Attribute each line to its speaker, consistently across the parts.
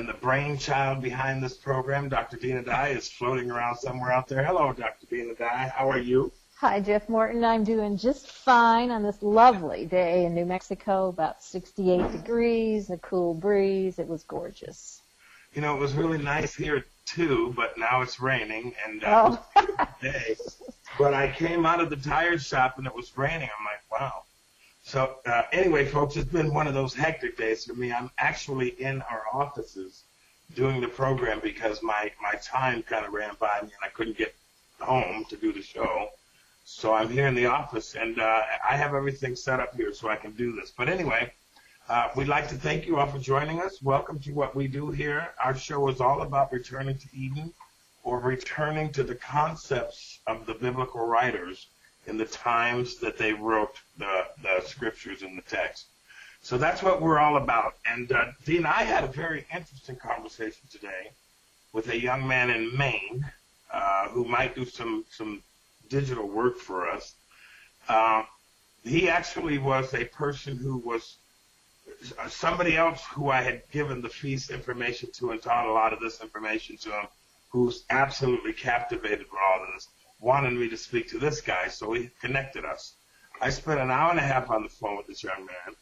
Speaker 1: and the brainchild behind this program, Dr. Dinah Dye, is floating around somewhere out there. Hello, Dr. Dinah Dye. How are you?
Speaker 2: Hi, Jeff Morton. I'm doing just fine on this lovely day in New Mexico, about 68 degrees, a cool breeze. It was gorgeous.
Speaker 1: You know, it was really nice here too, but now it's raining and uh,
Speaker 2: Oh.
Speaker 1: day. But I came out of the tire shop and it was raining. I'm like, wow. So uh, anyway, folks, it's been one of those hectic days for me. I'm actually in our offices doing the program because my my time kind of ran by me and I couldn't get home to do the show. So I'm here in the office and uh, I have everything set up here so I can do this. But anyway, uh, we'd like to thank you all for joining us. Welcome to what we do here. Our show is all about returning to Eden or returning to the concepts of the biblical writers in the times that they wrote the, the scriptures in the text. So that's what we're all about. And uh, Dean, I had a very interesting conversation today with a young man in Maine uh, who might do some some digital work for us. Uh, he actually was a person who was uh, somebody else who I had given the feast information to and taught a lot of this information to him, who's absolutely captivated with all of this, wanted me to speak to this guy, so he connected us. I spent an hour and a half on the phone with this young man.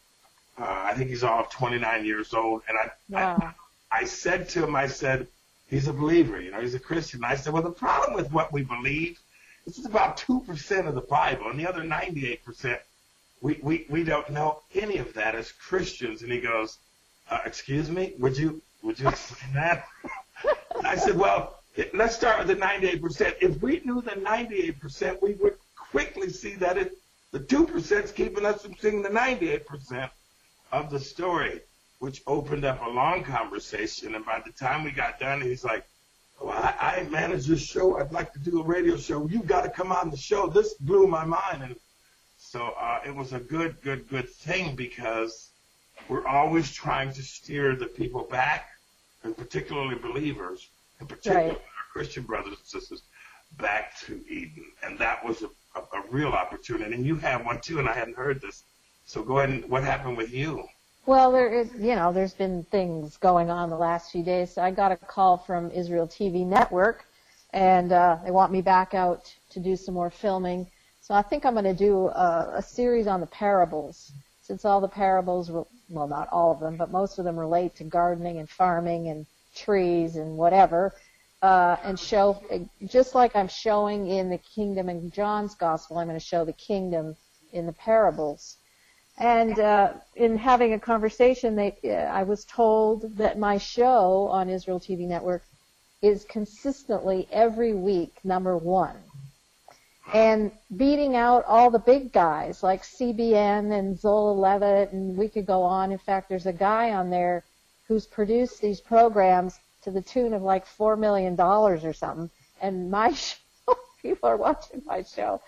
Speaker 1: Uh, I think he's all 29 years old, and I,
Speaker 2: Wow.
Speaker 1: I, I said to him, I said, he's a believer, you know, he's a Christian. I said, well, the problem with what we believe this is about 2% of the Bible, and the other 98%, we, we, we don't know any of that as Christians. And he goes, uh, excuse me, would you, would you explain that? I said, well, let's start with the 98%. If we knew the 98%, we would quickly see that it, the 2% is keeping us from seeing the 98% of the story, which opened up a long conversation. And by the time we got done, he's like, well, I, I manage this show. I'd like to do a radio show. You've got to come on the show. This blew my mind. And so uh, it was a good, good, good thing because we're always trying to steer the people back, and particularly believers, and particularly
Speaker 2: Right.
Speaker 1: our Christian brothers and sisters, back to Eden. And that was a, a, a real opportunity. And you have one too, and I hadn't heard this. So go ahead and what happened with you?
Speaker 2: Well, there is, you know, there's been things going on the last few days. So I got a call from Israel TV Network, and uh, they want me back out to do some more filming. So I think I'm going to do a, a series on the parables, since all the parables, well, not all of them, but most of them relate to gardening and farming and trees and whatever, uh, and show just like I'm showing in the kingdom in John's gospel, I'm going to show the kingdom in the parables. And uh, in having a conversation, they, uh, I was told that my show on Israel TV Network is consistently every week number one, and beating out all the big guys like CBN and Zola Levitt, and we could go on. In fact, there's a guy on there who's produced these programs to the tune of like four million dollars or something, and my show, people are watching my show.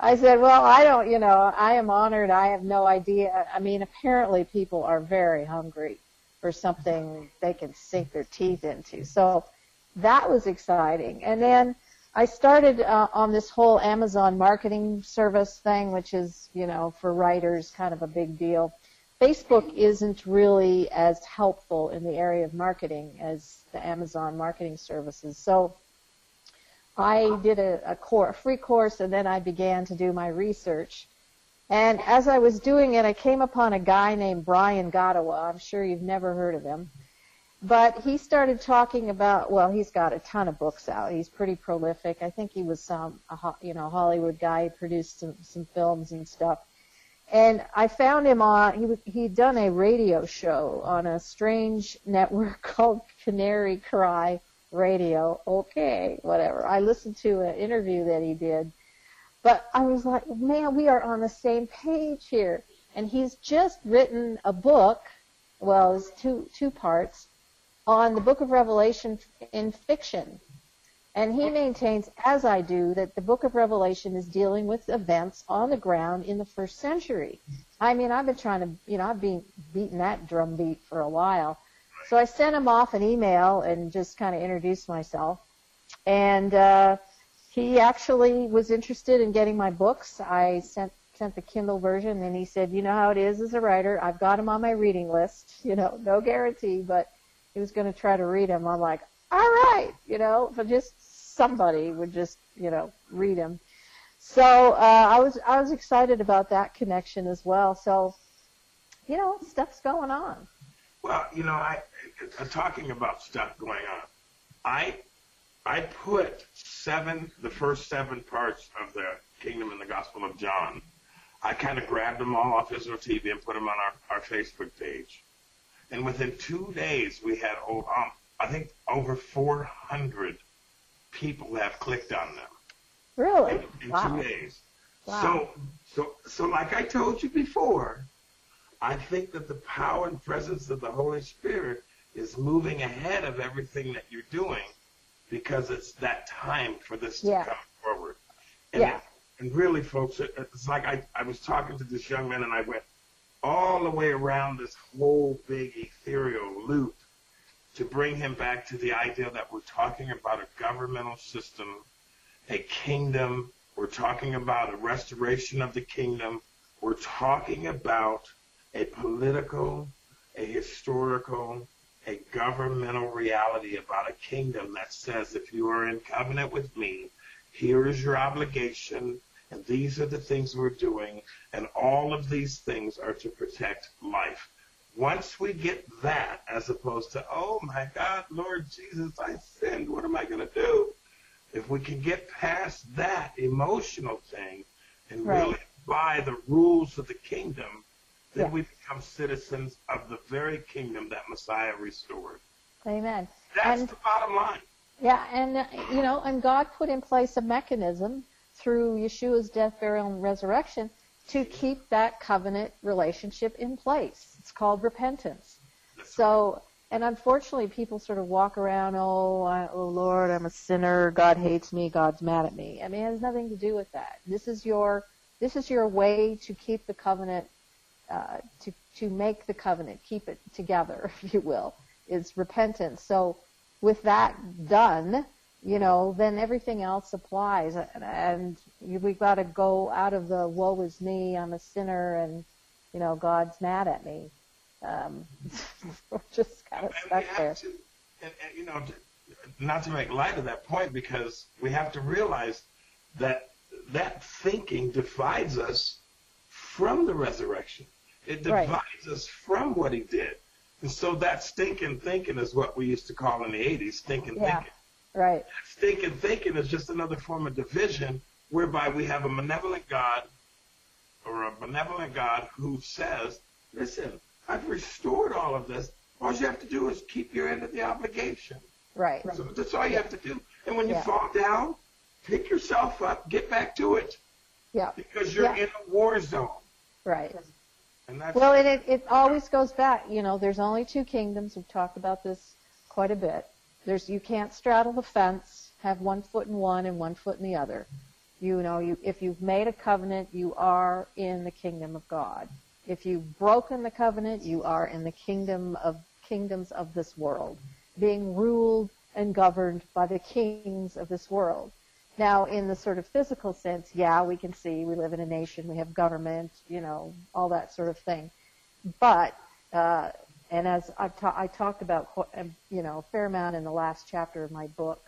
Speaker 2: I said, well, I don't, you know, I am honored. I have no idea. I mean, apparently people are very hungry for something they can sink their teeth into. So that was exciting. And then I started uh, on this whole Amazon marketing service thing, which is, you know, for writers kind of a big deal. Facebook isn't really as helpful in the area of marketing as the Amazon marketing services. So I did a, a, a free course, and then I began to do my research. And as I was doing it, I came upon a guy named Brian Godawa. I'm sure you've never heard of him. But he started talking about, well, he's got a ton of books out. He's pretty prolific. I think he was some, a, you know, Hollywood guy. He produced some, some films and stuff. And I found him on, he, he'd done a radio show on a strange network called Canary Cry radio. Okay, whatever. I listened to an interview that he did, but I was like, man, we are on the same page here. And he's just written a book, well, it's two two parts, on the Book of Revelation in fiction. And he maintains, as I do, that the Book of Revelation is dealing with events on the ground in the first century. I mean, I've been trying to, you know, I've been beating that drum beat for a while. So I sent him off an email and just kind of introduced myself. And uh, he actually was interested in getting my books. I sent sent the Kindle version, and he said, you know how it is as a writer. I've got him on my reading list. You know, no guarantee, but he was going to try to read him. I'm like, all right, you know, if just somebody would just, you know, read him. So uh, I was I was excited about that connection as well. So, you know, stuff's going on.
Speaker 1: Well, you know, I uh, talking about stuff going on. I I put seven, the first seven parts of the Kingdom and the Gospel of John. I kind of grabbed them all off Israel TV and put them on our, our Facebook page. And within two days, we had, um, I think, over 400 people have clicked on them.
Speaker 2: Really?
Speaker 1: In, in
Speaker 2: wow.
Speaker 1: two days.
Speaker 2: Wow.
Speaker 1: So, so, so, like I told you before, I think that the power and presence of the Holy Spirit is moving ahead of everything that you're doing because it's that time for this to
Speaker 2: yeah.
Speaker 1: come forward. And,
Speaker 2: yeah.
Speaker 1: and really, folks, it's like I, I was talking to this young man and I went all the way around this whole big ethereal loop to bring him back to the idea that we're talking about a governmental system, a kingdom. We're talking about a restoration of the kingdom. We're talking about a political, a historical, a governmental reality about a kingdom that says if you are in covenant with me, here is your obligation, and these are the things we're doing, and all of these things are to protect life. Once we get that, as opposed to, oh my God, Lord Jesus, I sinned, what am I going to do? If we can get past that emotional thing and
Speaker 2: right.
Speaker 1: really by the rules of the kingdom, then
Speaker 2: yeah.
Speaker 1: we become citizens of the very kingdom that Messiah restored.
Speaker 2: Amen.
Speaker 1: That's
Speaker 2: and,
Speaker 1: the bottom line.
Speaker 2: Yeah, and uh, you know, and God put in place a mechanism through Yeshua's death, burial, and resurrection to keep that covenant relationship in place. It's called repentance. So, and unfortunately, people sort of walk around, oh, I, oh Lord, I'm a sinner. God hates me. God's mad at me. I mean, it has nothing to do with that. This is your this is your way to keep the covenant, uh, to to make the covenant, keep it together, if you will, is repentance. So, with that done, you know, then everything else applies, and, and we've got to go out of the woe is me, I'm a sinner, and you know, God's mad at me. Um, we're just kind of stuck there.
Speaker 1: to, and, and, you know, to, not to make light of that point, because we have to realize that that thinking divides us from the resurrection. It
Speaker 2: Right.
Speaker 1: divides us from what he did. And so that stinking thinking is what we used to call in the 80s stinking
Speaker 2: Yeah.
Speaker 1: thinking.
Speaker 2: Right.
Speaker 1: Stinking thinking is just another form of division whereby we have a malevolent God or a benevolent God who says, listen, I've restored all of this. All you have to do is keep your end of the obligation.
Speaker 2: Right.
Speaker 1: So that's all you have to do. And when you
Speaker 2: Yeah.
Speaker 1: fall down, pick yourself up, get back to it
Speaker 2: Yeah.
Speaker 1: because you're
Speaker 2: Yeah.
Speaker 1: in a war zone.
Speaker 2: Right.
Speaker 1: And that's
Speaker 2: Well, and it, it always goes back. You know, there's only two kingdoms. We've talked about this quite a bit. There's you can't straddle the fence, have one foot in one and one foot in the other. You know, you if you've made a covenant, you are in the kingdom of God. If you've broken the covenant, you are in the kingdom of kingdoms of this world, being ruled and governed by the kings of this world. Now, in the sort of physical sense, yeah, we can see we live in a nation, we have government, you know, all that sort of thing. But, uh, and as I've ta- I talked about, um, you know, a fair amount in the last chapter of my book,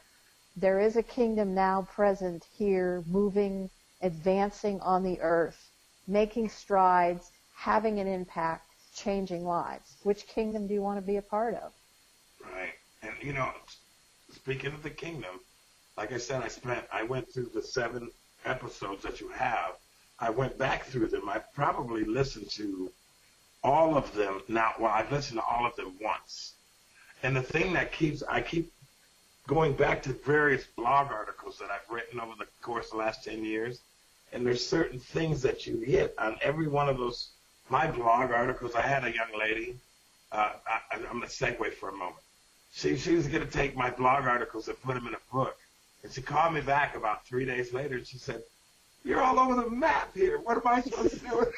Speaker 2: there is a kingdom now present here, moving, advancing on the earth, making strides, having an impact, changing lives. Which kingdom do you want to be a part of?
Speaker 1: right. And you know, speaking of the kingdom, like I said, I spent I went through the seven episodes that you have. I went back through them. I probably listened to all of them now. Well, I've listened to all of them once. And the thing that keeps I keep going back to various blog articles that I've written over the course of the last ten years, and there's certain things that you hit on every one of those. My blog articles. I had a young lady. Uh, I, I'm gonna segue for a moment. She she was gonna take my blog articles and put them in a book, and she called me back about three days later, and she said, "You're all over the map here. What am I supposed to do with?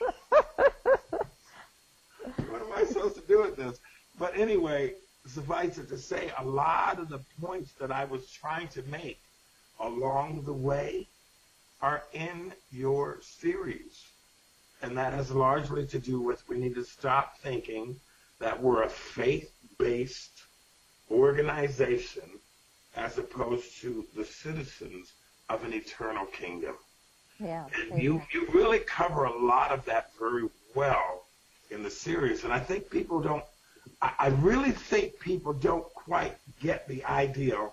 Speaker 1: what am I supposed to do with this?" But anyway, suffice it to say, a lot of the points that I was trying to make along the way are in your series. And that has largely to do with we need to stop thinking that we're a faith-based organization as opposed to the citizens of an eternal kingdom.
Speaker 2: Yeah.
Speaker 1: And you, you really cover a lot of that very well in the series. And I think people don't, I, I really think people don't quite get the idea,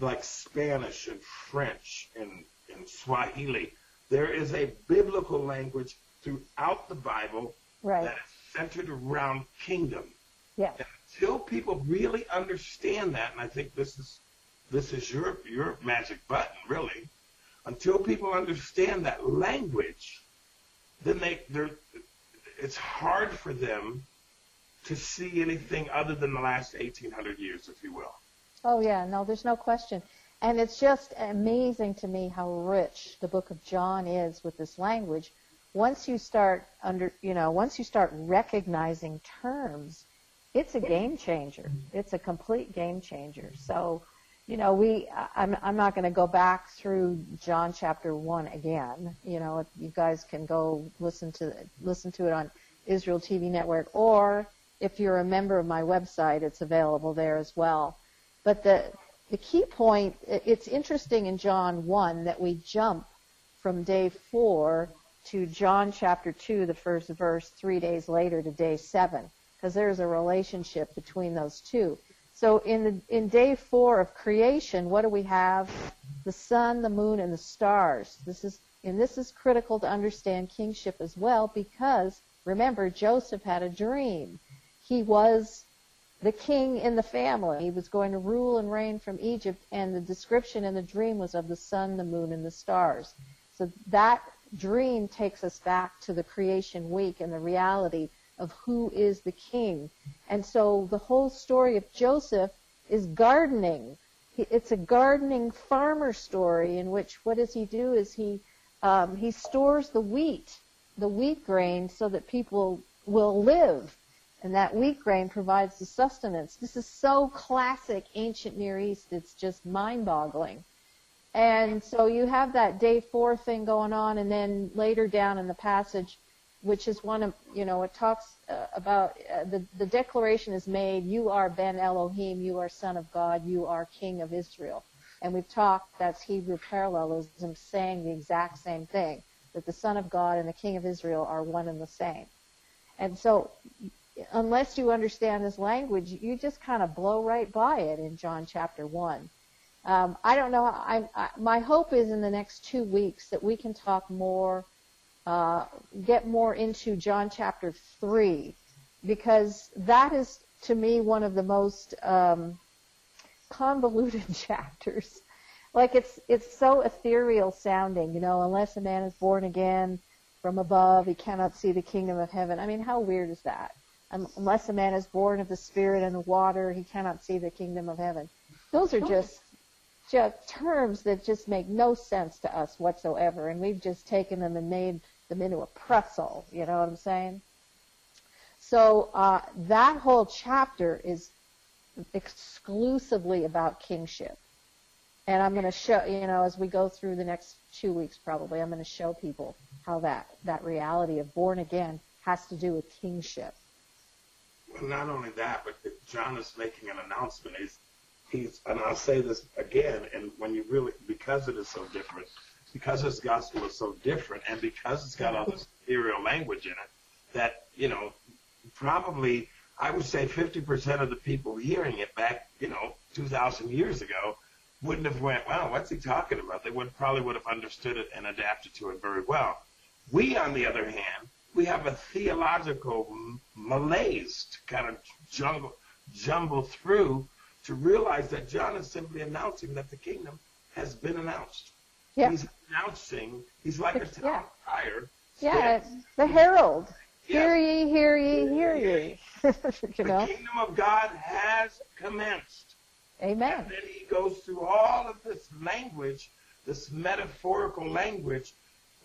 Speaker 1: like Spanish and French and, and Swahili. There is a biblical language throughout the Bible
Speaker 2: right.
Speaker 1: that is centered around kingdom.
Speaker 2: Yeah.
Speaker 1: And until people really understand that, and I think this is this is your your magic button, really. Until people understand that language, then they they're it's hard for them to see anything other than the last 1800 years, if you will.
Speaker 2: Oh yeah, no, there's no question. And it's just amazing to me how rich the book of John is with this language. Once you start under, you know, once you start recognizing terms, it's a game changer. It's a complete game changer. So, you know, we, I'm, I'm not going to go back through John chapter one again. You know, you guys can go listen to, listen to it on Israel TV network or if you're a member of my website, it's available there as well. But the, the key point, it's interesting in John 1 that we jump from day 4 to John chapter 2, the first verse, three days later to day 7, because there's a relationship between those two. So in the, in day 4 of creation, what do we have? The sun, the moon, and the stars. This is, and this is critical to understand kingship as well, because remember, Joseph had a dream. He was the king in the family. He was going to rule and reign from Egypt, and the description in the dream was of the sun, the moon, and the stars. So that dream takes us back to the creation week and the reality of who is the king. And so the whole story of Joseph is gardening. It's a gardening farmer story in which what does he do is he um, he stores the wheat, the wheat grain, so that people will live and that wheat grain provides the sustenance. This is so classic ancient Near East, it's just mind boggling. And so you have that day four thing going on, and then later down in the passage, which is one of, you know, it talks uh, about uh, the, the declaration is made, you are Ben Elohim, you are Son of God, you are King of Israel. And we've talked, that's Hebrew parallelism, saying the exact same thing, that the Son of God and the King of Israel are one and the same. And so unless you understand this language, you just kind of blow right by it in John chapter 1. Um, I don't know. I, I, my hope is in the next two weeks that we can talk more, uh, get more into John chapter 3, because that is, to me, one of the most um, convoluted chapters. Like it's it's so ethereal sounding, you know. Unless a man is born again from above, he cannot see the kingdom of heaven. I mean, how weird is that? Unless a man is born of the Spirit and the water, he cannot see the kingdom of heaven. Those are just just terms that just make no sense to us whatsoever, and we've just taken them and made them into a pretzel. You know what I'm saying? So uh, that whole chapter is exclusively about kingship. And I'm going to show, you know, as we go through the next two weeks probably, I'm going to show people how that, that reality of born again has to do with kingship.
Speaker 1: Well, not only that, but John is making an announcement. He's, he's, and I'll say this again, and when you really, because it is so different, because his gospel is so different, and because it's got all this ethereal language in it, that, you know, probably, I would say 50% of the people hearing it back, you know, 2,000 years ago wouldn't have went, wow, what's he talking about? They would probably would have understood it and adapted to it very well. We, on the other hand, we have a theological malaise to kind of jumble, jumble through to realize that John is simply announcing that the kingdom has been announced.
Speaker 2: Yeah.
Speaker 1: He's announcing, he's like a town
Speaker 2: yeah.
Speaker 1: crier.
Speaker 2: Yeah, the herald. Hear ye, hear ye, hear ye. you know?
Speaker 1: The kingdom of God has commenced.
Speaker 2: Amen.
Speaker 1: And then he goes through all of this language, this metaphorical language,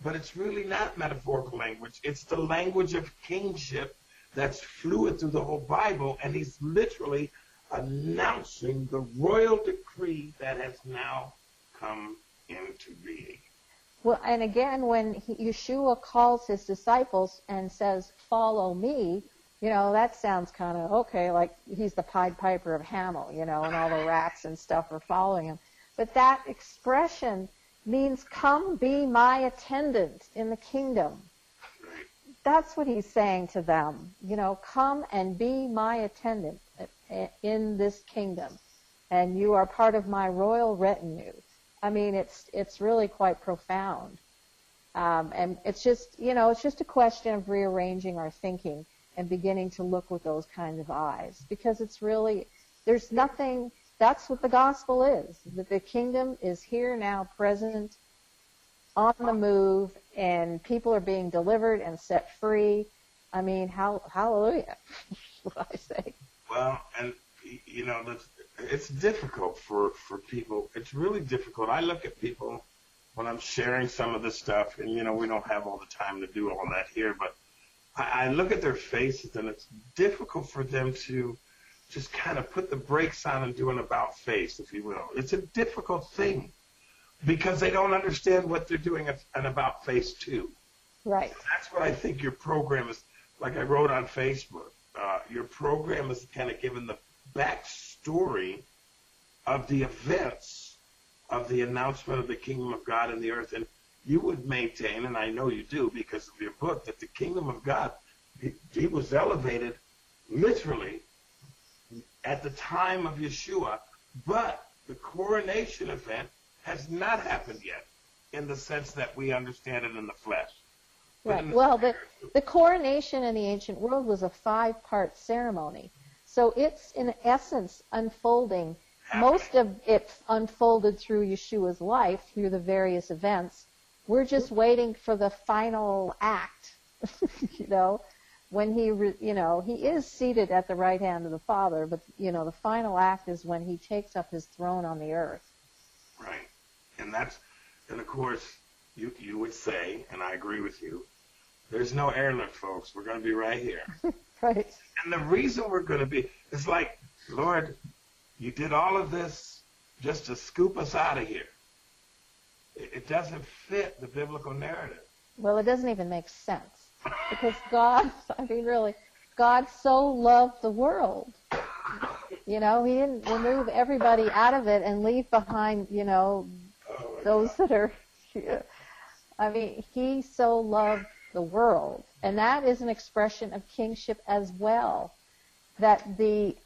Speaker 1: but it's really not metaphorical language. It's the language of kingship that's fluid through the whole Bible, and he's literally announcing the royal decree that has now come into being.
Speaker 2: Well, and again, when he, Yeshua calls his disciples and says, "Follow me," you know, that sounds kind of okay, like he's the Pied Piper of Hamel, you know, and all the rats and stuff are following him. But that expression means, "Come, be my attendant in the kingdom." That's what he's saying to them. You know, come and be my attendant in this kingdom, and you are part of my royal retinue. I mean, it's it's really quite profound, um, and it's just you know it's just a question of rearranging our thinking and beginning to look with those kinds of eyes because it's really there's nothing. That's what the gospel is. That the kingdom is here now, present, on the move, and people are being delivered and set free. I mean, how, hallelujah, I say.
Speaker 1: Well, and you know, it's difficult for for people. It's really difficult. I look at people when I'm sharing some of this stuff, and you know, we don't have all the time to do all that here, but I, I look at their faces, and it's difficult for them to just kind of put the brakes on and do an about face, if you will. It's a difficult thing because they don't understand what they're doing and about face two.
Speaker 2: Right.
Speaker 1: That's what I think your program is. Like I wrote on Facebook, uh, your program is kind of given the backstory of the events of the announcement of the kingdom of God in the earth. And you would maintain, and I know you do because of your book, that the kingdom of God, he, he was elevated literally at the time of Yeshua, but the coronation event has not happened yet in the sense that we understand it in the flesh.
Speaker 2: Right. Well, the, the coronation in the ancient world was a five part ceremony. So it's in essence unfolding. Most of it unfolded through Yeshua's life, through the various events. We're just waiting for the final act, you know, when he, re, you know, he is seated at the right hand of the Father, but, you know, the final act is when he takes up his throne on the earth.
Speaker 1: Right. And that's, and of course, you, you would say, and I agree with you, there's no airlift, folks. We're going to be right here.
Speaker 2: right.
Speaker 1: And the reason we're going to be, it's like, Lord, you did all of this just to scoop us out of here. It, it doesn't fit the biblical narrative.
Speaker 2: Well, it doesn't even make sense. Because God, I mean, really, God so loved the world. You know, He didn't remove everybody out of it and leave behind, you know, those that are. I mean, He so loved the world. And that is an expression of kingship as well. That the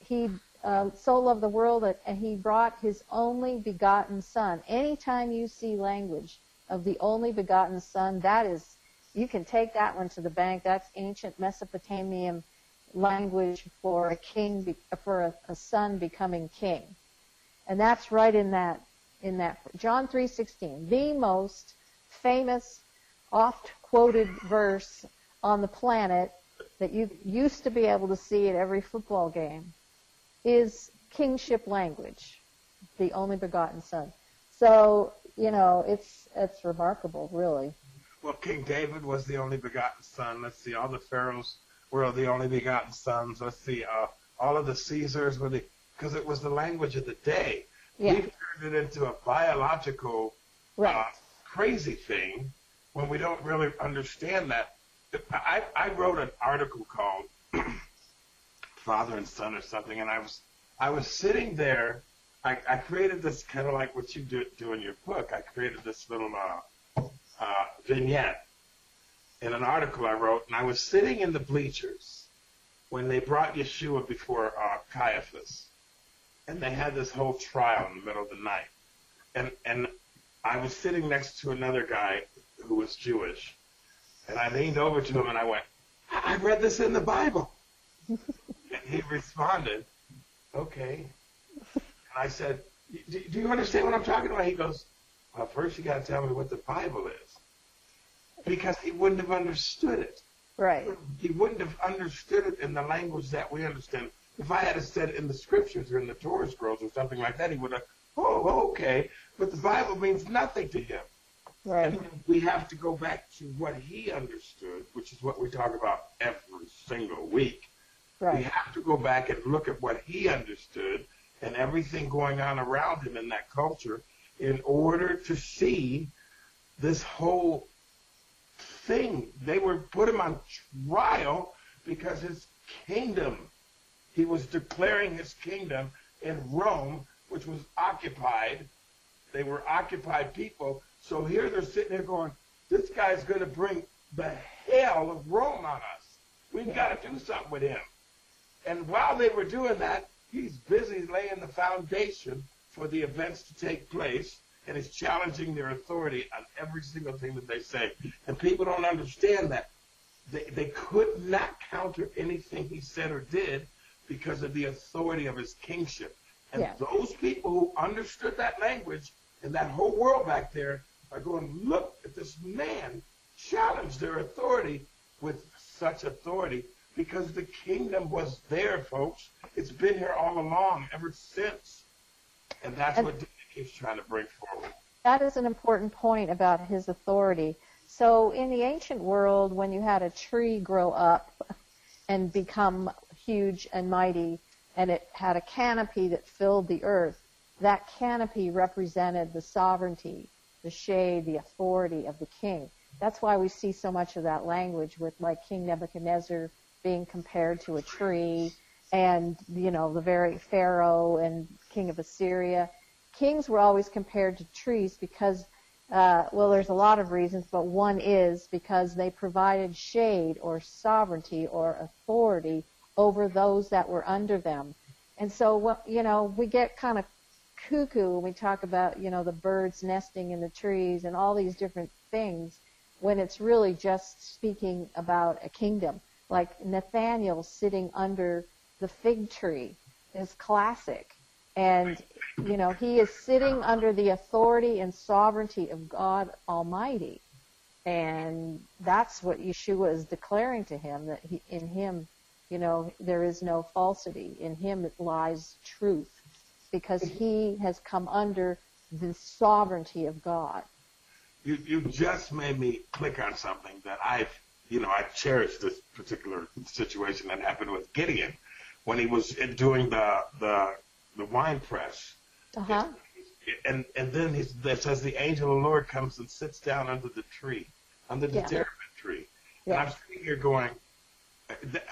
Speaker 2: he uh, so loved the world that and he brought his only begotten son. Anytime you see language of the only begotten son, that is you can take that one to the bank. That's ancient Mesopotamian language for a king for a, a son becoming king. And that's right in that in that John 3:16, the most famous oft quoted verse on the planet that you used to be able to see at every football game is kingship language, the only begotten son. So, you know, it's it's remarkable, really.
Speaker 1: Well, King David was the only begotten son. Let's see, all the pharaohs were the only begotten sons. Let's see, uh, all of the Caesars were the because it was the language of the day.
Speaker 2: Yeah.
Speaker 1: We've turned it into a biological,
Speaker 2: right. uh,
Speaker 1: crazy thing when we don't really understand that. I, I wrote an article called Father and Son or something, and I was I was sitting there. I, I created this kind of like what you do, do in your book. I created this little uh, uh, vignette in an article I wrote, and I was sitting in the bleachers when they brought Yeshua before uh, Caiaphas, and they had this whole trial in the middle of the night, and and I was sitting next to another guy who was Jewish. And I leaned over to him and I went, I read this in the Bible. and he responded, okay. And I said, do, do you understand what I'm talking about? He goes, well, first you got to tell me what the Bible is. Because he wouldn't have understood it.
Speaker 2: Right.
Speaker 1: He wouldn't have understood it in the language that we understand. If I had said in the scriptures or in the Torah scrolls or something like that, he would have, oh, okay. But the Bible means nothing to him.
Speaker 2: Right.
Speaker 1: And we have to go back to what he understood, which is what we talk about every single week.
Speaker 2: Right.
Speaker 1: We have to go back and look at what he understood and everything going on around him in that culture in order to see this whole thing. They were put him on trial because his kingdom, he was declaring his kingdom in Rome, which was occupied. They were occupied people. So here they're sitting there going, this guy's going to bring the hell of Rome on us. We've got to do something with him. And while they were doing that, he's busy laying the foundation for the events to take place and is challenging their authority on every single thing that they say. And people don't understand that. They, they could not counter anything he said or did because of the authority of his kingship. And those people who understood that language and that whole world back there are going, look at this man challenge their authority with such authority because the kingdom was there, folks. It's been here all along, ever since. And that's
Speaker 2: And-
Speaker 1: what David keeps trying to bring forward.
Speaker 2: That is an important point about his authority. So in the ancient world, when you had a tree grow up and become huge and mighty, and it had a canopy that filled the earth, that canopy represented the sovereignty, the shade, the authority of the king. That's why we see so much of that language with like King Nebuchadnezzar being compared to a tree and, you know, the very Pharaoh and King of Assyria. Kings were always compared to trees because, uh, well, there's a lot of reasons, but one is because they provided shade or sovereignty or authority over those that were under them. And so, you know, we get kind of cuckoo when we talk about, you know, the birds nesting in the trees and all these different things when it's really just speaking about a kingdom. Like Nathaniel sitting under the fig tree is classic. And, you know, he is sitting under the authority and sovereignty of God Almighty. And that's what Yeshua is declaring to him, that he, in him, you know, there is no falsity. In him lies truth. Because he has come under the sovereignty of God.
Speaker 1: You you just made me click on something that I've you know I cherish this particular situation that happened with Gideon when he was doing the the the wine press.
Speaker 2: Uh-huh.
Speaker 1: And and then he says the angel of the Lord comes and sits down under the tree, under the
Speaker 2: Yeah.
Speaker 1: terebinth tree. And I'm sitting here going,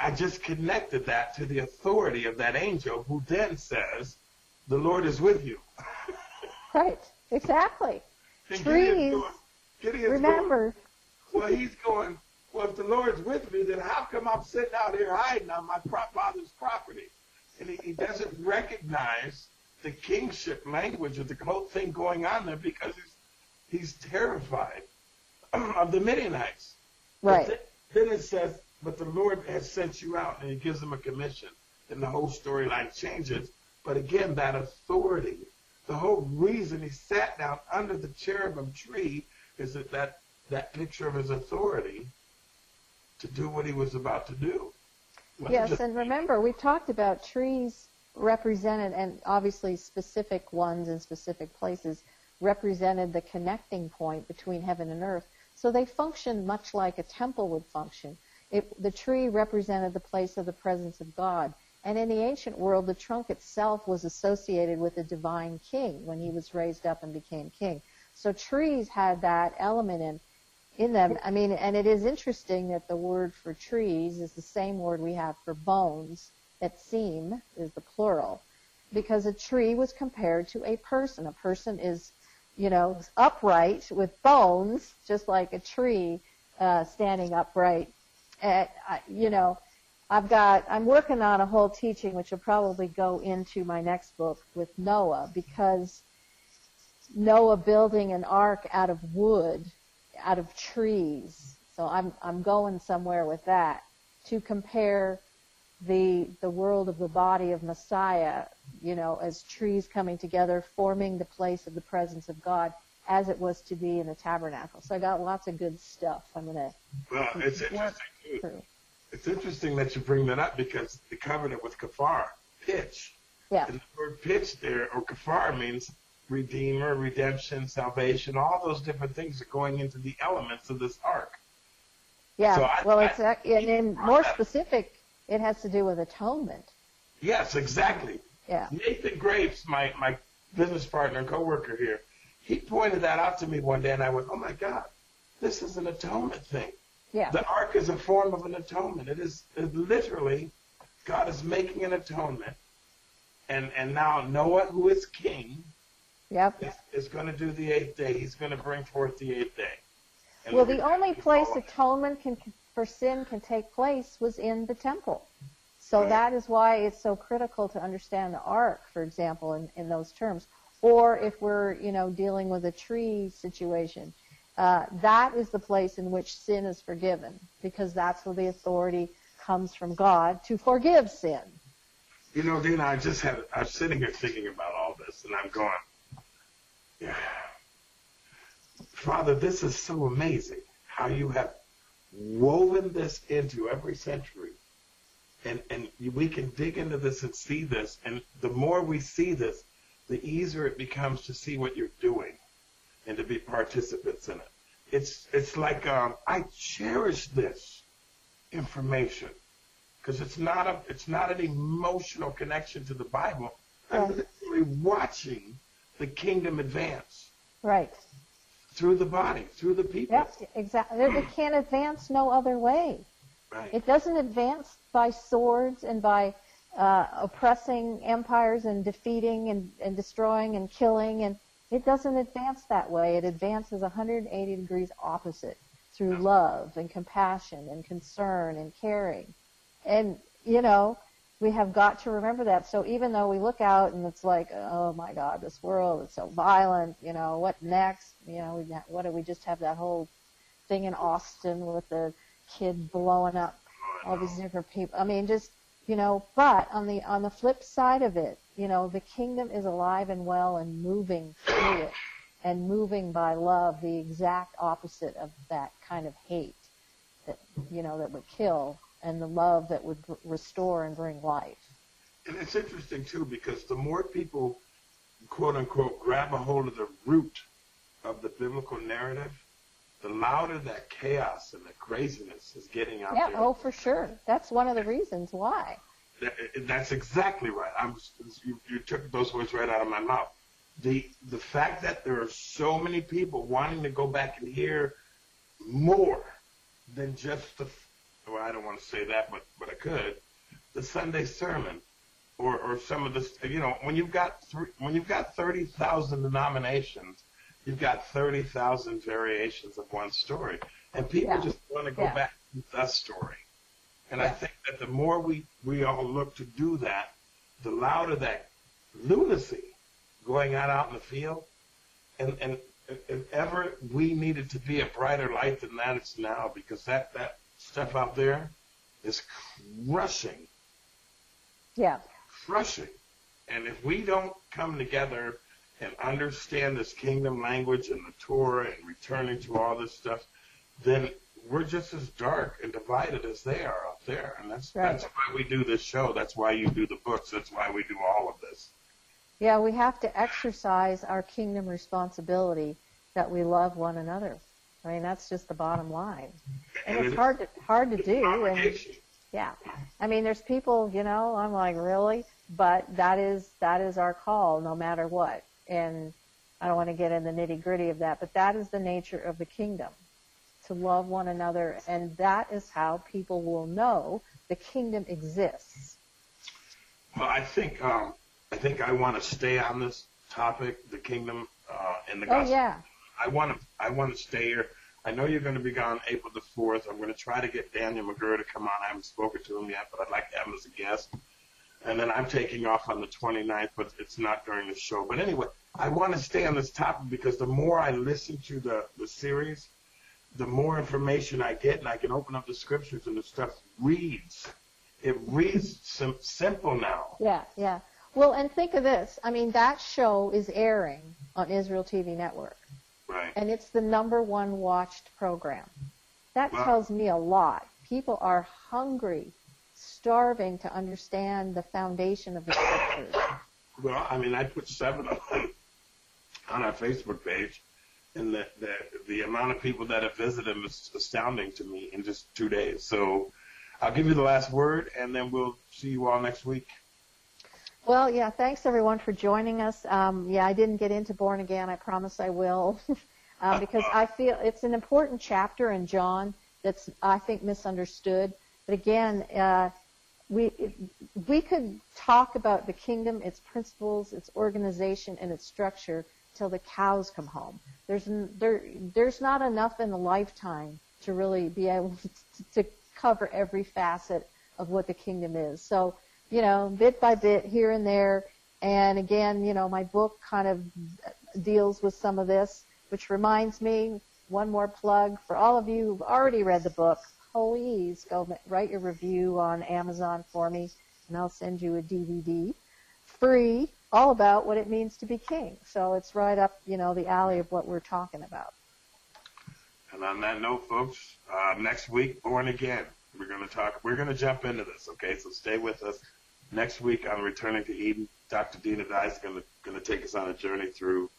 Speaker 1: I just connected that to the authority of that angel who then says, the Lord is with you.
Speaker 2: Right. Exactly.
Speaker 1: And
Speaker 2: Trees,
Speaker 1: Gideon's going, Gideon's going,
Speaker 2: Remember,
Speaker 1: well, he's going, well, if the Lord's with me, then how come I'm sitting out here hiding on my father's property? And he, he doesn't recognize the kingship language of the whole thing going on there because he's, he's terrified of the Midianites.
Speaker 2: Right.
Speaker 1: then, then it says, but the Lord has sent you out, and he gives them a commission. And the whole storyline changes. But again, that authority, the whole reason he sat down under the terebinth tree is that that, that picture of his authority to do what he was about to do.
Speaker 2: Yes,
Speaker 1: just-
Speaker 2: and remember, we talked about trees represented, and obviously specific ones in specific places represented the connecting point between heaven and earth. So they functioned much like a temple would function. It, the tree represented the place of the presence of God. And in the ancient world, the trunk itself was associated with the divine king when he was raised up and became king. So trees had that element in, in them. I mean, and it is interesting that the word for trees is the same word we have for bones, that seem is the plural, because a tree was compared to a person. A person is, you know, upright with bones, just like a tree uh, standing upright. You know, I've got, I'm working on a whole teaching which will probably go into my next book with Noah because Noah building an ark out of wood, out of trees. So I'm, I'm going somewhere with that to compare the, the world of the body of Messiah, you know, as trees coming together, forming the place of the presence of God as it was to be in the tabernacle. So I got lots of good stuff I'm going to
Speaker 1: well, it's interesting.
Speaker 2: through.
Speaker 1: It's interesting that you bring that up because the covenant with kafar, pitch,
Speaker 2: Yeah.
Speaker 1: And the word pitch there, or kafar, means redeemer, redemption, salvation, all those different things are going into the elements of this ark.
Speaker 2: Yeah.
Speaker 1: So I-
Speaker 2: well,
Speaker 1: I-
Speaker 2: it's ac- and in more specific, it has to do with atonement.
Speaker 1: Yes, exactly.
Speaker 2: Yeah.
Speaker 1: Nathan Graves, my, my business partner coworker here, he pointed that out to me one day, and I went, "Oh my God, this is an atonement thing.
Speaker 2: Yeah.
Speaker 1: The ark is a form of an atonement. It is it literally God is making an atonement, and and now Noah, who is king,
Speaker 2: Yep.
Speaker 1: is, is going to do the eighth day. He's going to bring forth the eighth day. And
Speaker 2: Well, the only place atonement can for sin can take place was in the temple. So
Speaker 1: Right.
Speaker 2: that is why it's so critical to understand the ark, for example, in, in those terms. Or if we're, you know, dealing with a tree situation, uh, that is the place in which sin is forgiven, because that's where the authority comes from God to forgive sin.
Speaker 1: You know, Dinah, I just had I'm sitting here thinking about all this, and I'm going, yeah. Father, this is so amazing how you have woven this into every century. And, and we can dig into this and see this. And the more we see this, the easier it becomes to see what you're doing and to be participants in it. It's, it's like um, I cherish this information because it's not a it's not an emotional connection to the Bible. I'm
Speaker 2: Right.
Speaker 1: literally watching the kingdom advance
Speaker 2: Right.
Speaker 1: through the body, through the people.
Speaker 2: Yep. Exactly. It can't advance no other way.
Speaker 1: Right.
Speaker 2: It doesn't advance by swords and by uh, oppressing empires and defeating and, and destroying and killing, and it doesn't advance that way. It advances 180 degrees opposite through love and compassion and concern and caring. And, you know, we have got to remember that. So even though we look out and it's like, oh my God, this world is so violent, you know, what next? You know, we, what do we just have that whole thing in Austin with the kid blowing up all these different people. I mean, just you know. But on the on the flip side of it, you know, the kingdom is alive and well and moving through it, and moving by love, the exact opposite of that kind of hate that you know that would kill, and the love that would restore and bring life.
Speaker 1: And it's interesting too because the more people, quote unquote, grab a hold of the root of the biblical narrative, the louder that chaos and the craziness is getting out there.
Speaker 2: Yeah.
Speaker 1: there.
Speaker 2: Oh, for sure. That's one of the reasons why.
Speaker 1: Eh, that's exactly right. I'm, you, you took those words right out of my mouth. The the fact that there are so many people wanting to go back and hear more than just the well, I don't want to say that, but but I could the Sunday sermon or or some of the You know, when you've got three, when you've got thirty thousand denominations, you've got thirty thousand variations of one story, and people
Speaker 2: Yeah.
Speaker 1: just want to go
Speaker 2: Yeah.
Speaker 1: back to the story. And I think that the more we, we all look to do that, the louder that lunacy going out out in the field. And, and if ever we needed to be a brighter light than that, it's now because that, that stuff out there is crushing,
Speaker 2: Yeah.
Speaker 1: crushing. And if we don't come together and understand this kingdom language and the Torah and returning to all this stuff, then we're just as dark and divided as they are out there. And that's
Speaker 2: Right.
Speaker 1: that's why we do this show. That's why you do the books. That's why we do all of this.
Speaker 2: Yeah, we have to exercise our kingdom responsibility that we love one another. I mean, that's just the bottom line. And
Speaker 1: And
Speaker 2: it's
Speaker 1: it-
Speaker 2: hard to hard to do. And yeah, I mean, there's people, you know, I'm like, really? But that is that is our call, no matter what. And I don't want to get in the nitty gritty of that, but that is the nature of the kingdom, to love one another, and that is how people will know the kingdom exists.
Speaker 1: Well, I think um, I think I want to stay on this topic, the kingdom uh, and the
Speaker 2: Oh yeah,
Speaker 1: I want to I want to stay here. I know you're going to be gone April the fourth. I'm going to try to get Daniel McGurr to come on. I haven't spoken to him yet, but I'd like to have him as a guest. And then I'm taking off on the 29th, but it's not during the show. But anyway, I want to stay on this topic because the more I listen to the the series, the more information I get, and I can open up the scriptures and the stuff reads. It reads sim- simple now.
Speaker 2: yeah, yeah. Well, and think of this. I mean, that show is airing on Israel TV Network.
Speaker 1: Right.
Speaker 2: and it's the number one watched program. That
Speaker 1: Wow.
Speaker 2: tells me a lot. People are hungry, starving to understand the foundation of the scriptures.
Speaker 1: Well, I mean, I put seven of them on our Facebook page, and the, the the amount of people that have visited them is astounding to me in just two days. So, I'll give you the last word, and then we'll see you all next week.
Speaker 2: Well, yeah, thanks everyone for joining us. Um, yeah, I didn't get into born again. I promise I will, um, because I feel it's an important chapter in John that's I think misunderstood. But again, uh, we we could talk about the kingdom, its principles, its organization, and its structure till the cows come home. There's there there's not enough in the lifetime to really be able to, to cover every facet of what the kingdom is. So you know, bit by bit here and there. And again, you know, my book kind of deals with some of this, which reminds me, one more plug for all of you who've already read the book. Please go write your review on Amazon for me, and I'll send you a DVD free, all about what it means to be king. So it's right up, you know, the alley of what we're talking about.
Speaker 1: And on that note, folks, uh, next week, Born Again. We're going to talk, we're going to jump into this, okay? So stay with us. Next week on Returning to Eden, Dr. Dinah Dye is going to take us on a journey through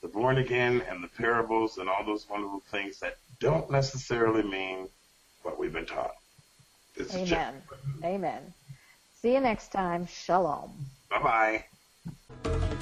Speaker 1: the born again and the parables and all those wonderful things that don't necessarily mean what we've been taught.
Speaker 2: This Amen. Amen. See you next time. Shalom.
Speaker 1: Bye bye.